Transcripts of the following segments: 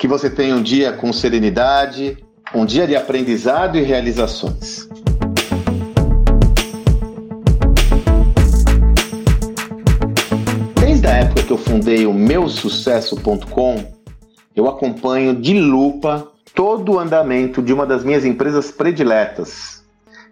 Que você tenha um dia com serenidade, um dia de aprendizado e realizações. Desde a época que eu fundei o meusucesso.com, eu acompanho de lupa todo o andamento de uma das minhas empresas prediletas.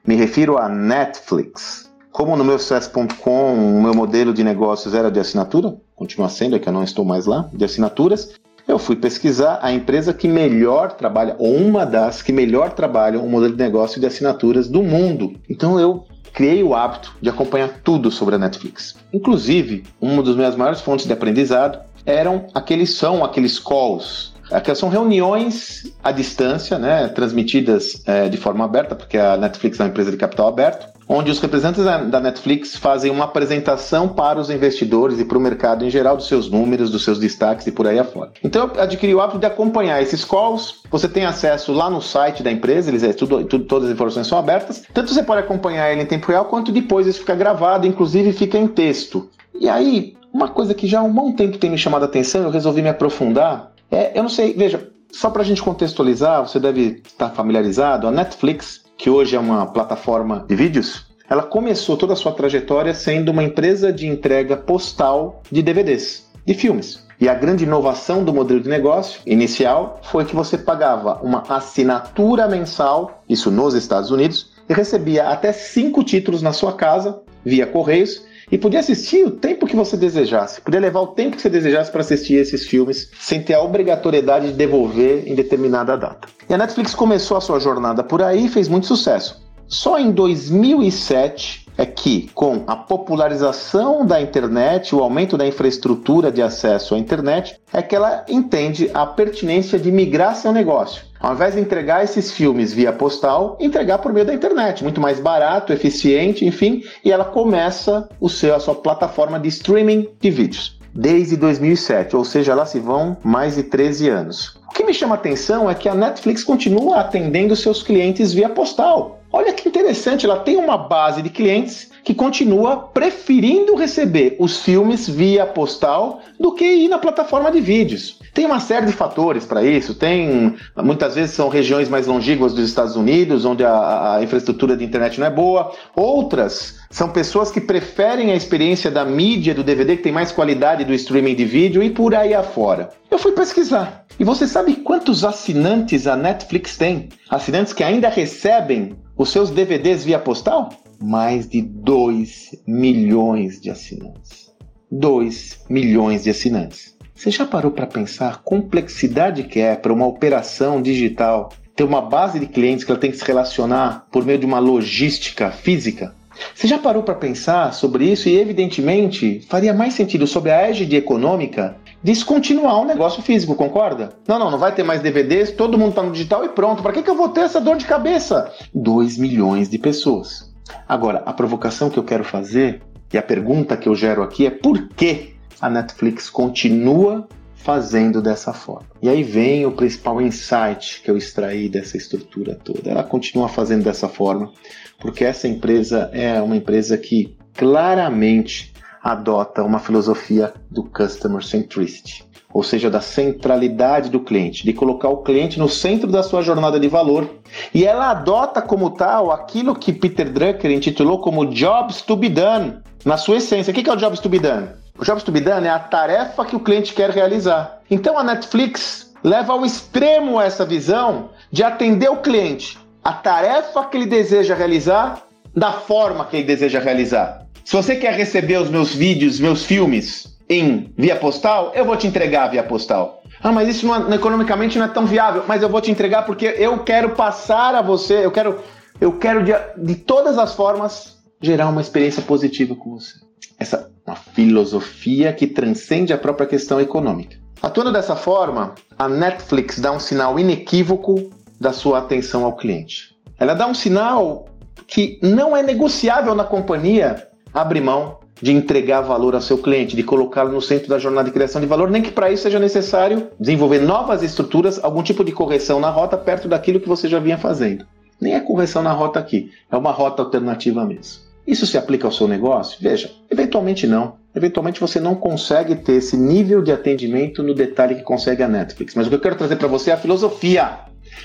Me refiro à Netflix. Como no meu sucesso.com o meu modelo de negócios era de assinatura, continua sendo, é que eu não estou mais lá, de assinaturas, eu fui pesquisar a empresa que melhor trabalha, ou uma das que melhor trabalham o modelo de negócio de assinaturas do mundo. Então eu criei o hábito de acompanhar tudo sobre a Netflix. Inclusive, uma das minhas maiores fontes de aprendizado eram aqueles são aqueles calls. Aquelas são reuniões à distância, né, transmitidas é, de forma aberta, porque a Netflix é uma empresa de capital aberto, onde os representantes da Netflix fazem uma apresentação para os investidores e para o mercado em geral dos seus números, dos seus destaques e por aí afora. Então eu adquiri o hábito de acompanhar esses calls. Você tem acesso lá no site da empresa, eles é tudo, tudo, todas as informações são abertas. Tanto você pode acompanhar ele em tempo real, quanto depois isso fica gravado, inclusive fica em texto. E aí, uma coisa que já há um bom tempo tem me chamado a atenção, eu resolvi me aprofundar. É, eu não sei, veja, só para a gente contextualizar, você deve estar familiarizado, a Netflix que hoje é uma plataforma de vídeos, ela começou toda a sua trajetória sendo uma empresa de entrega postal de DVDs, de filmes. E a grande inovação do modelo de negócio inicial foi que você pagava uma assinatura mensal, isso nos Estados Unidos, e recebia até cinco títulos na sua casa, via correios, e podia assistir o tempo que você desejasse, podia levar o tempo que você desejasse para assistir esses filmes, sem ter a obrigatoriedade de devolver em determinada data. E a Netflix começou a sua jornada por aí e fez muito sucesso. Só em 2007 é que, com a popularização da internet, o aumento da infraestrutura de acesso à internet, é que ela entende a pertinência de migrar seu negócio. Ao invés de entregar esses filmes via postal, entregar por meio da internet, muito mais barato, eficiente, enfim, e ela começa o seu, a sua plataforma de streaming de vídeos. Desde 2007, ou seja, lá se vão mais de 13 anos. O que me chama a atenção é que a Netflix continua atendendo seus clientes via postal. Olha que interessante, ela tem uma base de clientes que continua preferindo receber os filmes via postal do que ir na plataforma de vídeos. Tem uma série de fatores para isso. Tem muitas vezes são regiões mais longínquas dos Estados Unidos, onde a, a, infraestrutura de internet não é boa. Outras são pessoas que preferem a experiência da mídia do DVD, que tem mais qualidade do streaming de vídeo e por aí afora. Eu fui pesquisar. E você sabe quantos assinantes a Netflix tem? Assinantes que ainda recebem os seus DVDs via postal? Mais de 2 milhões de assinantes. 2 milhões de assinantes. Você já parou para pensar a complexidade que é para uma operação digital ter uma base de clientes que ela tem que se relacionar por meio de uma logística física? Você já parou para pensar sobre isso e, evidentemente, faria mais sentido sobre a égide econômica descontinuar o negócio físico, concorda? Não, não, não vai ter mais DVDs, todo mundo está no digital e pronto. Para que, que eu vou ter essa dor de cabeça? 2 milhões de pessoas. Agora, a provocação que eu quero fazer e a pergunta que eu gero aqui é por que a Netflix continua fazendo dessa forma. E aí vem o principal insight que eu extraí dessa estrutura toda. Ela continua fazendo dessa forma porque essa empresa é uma empresa que claramente adota uma filosofia do customer centricity, ou seja, da centralidade do cliente, de colocar o cliente no centro da sua jornada de valor. E ela adota como tal aquilo que Peter Drucker intitulou como jobs to be done, na sua essência. O que é o jobs to be done? O Jobs to be done é a tarefa que o cliente quer realizar. Então a Netflix leva ao extremo essa visão de atender o cliente, a tarefa que ele deseja realizar, da forma que ele deseja realizar. Se você quer receber os meus vídeos, meus filmes em via postal, eu vou te entregar via postal. Ah, mas isso não, economicamente não é tão viável. Mas eu vou te entregar porque eu quero passar a você, eu quero, eu quero de, de todas as formas gerar uma experiência positiva com você. Essa uma filosofia que transcende a própria questão econômica. Atuando dessa forma, a Netflix dá um sinal inequívoco da sua atenção ao cliente. Ela dá um sinal que não é negociável na companhia abrir mão de entregar valor ao seu cliente, de colocá-lo no centro da jornada de criação de valor, nem que para isso seja necessário desenvolver novas estruturas, algum tipo de correção na rota perto daquilo que você já vinha fazendo. Nem é correção na rota aqui, é uma rota alternativa mesmo. Isso se aplica ao seu negócio? Veja, eventualmente não. eventualmente você não consegue ter esse nível de atendimento no detalhe que consegue a Netflix. Mas o que eu quero trazer para você é a filosofia.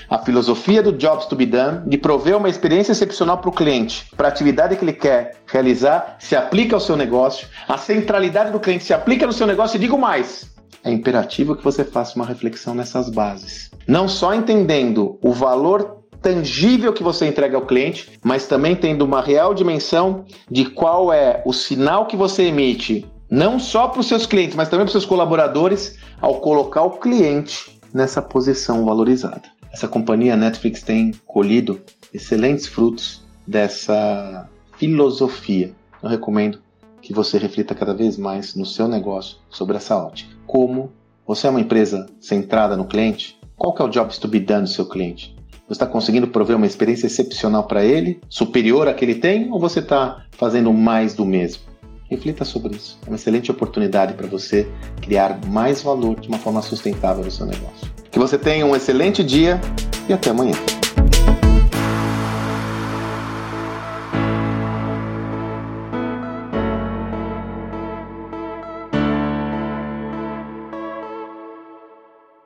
A filosofia do Jobs to be Done de prover uma experiência excepcional para o cliente, para a atividade que ele quer realizar, se aplica ao seu negócio, a centralidade do cliente se aplica no seu negócio e digo mais. É imperativo que você faça uma reflexão nessas bases. Não só entendendo o valor tangível que você entrega ao cliente, mas também tendo uma real dimensão de qual é o sinal que você emite, não só para os seus clientes, mas também para os seus colaboradores, ao colocar o cliente nessa posição valorizada. Essa companhia Netflix tem colhido excelentes frutos dessa filosofia. Eu recomendo que você reflita cada vez mais no seu negócio sobre essa ótica. Como você é uma empresa centrada no cliente, qual que é o job to be done do seu cliente? Você está conseguindo prover uma experiência excepcional para ele, superior à que ele tem, ou você está fazendo mais do mesmo? Reflita sobre isso. É uma excelente oportunidade para você criar mais valor de uma forma sustentável no seu negócio. Que você tenha um excelente dia e até amanhã.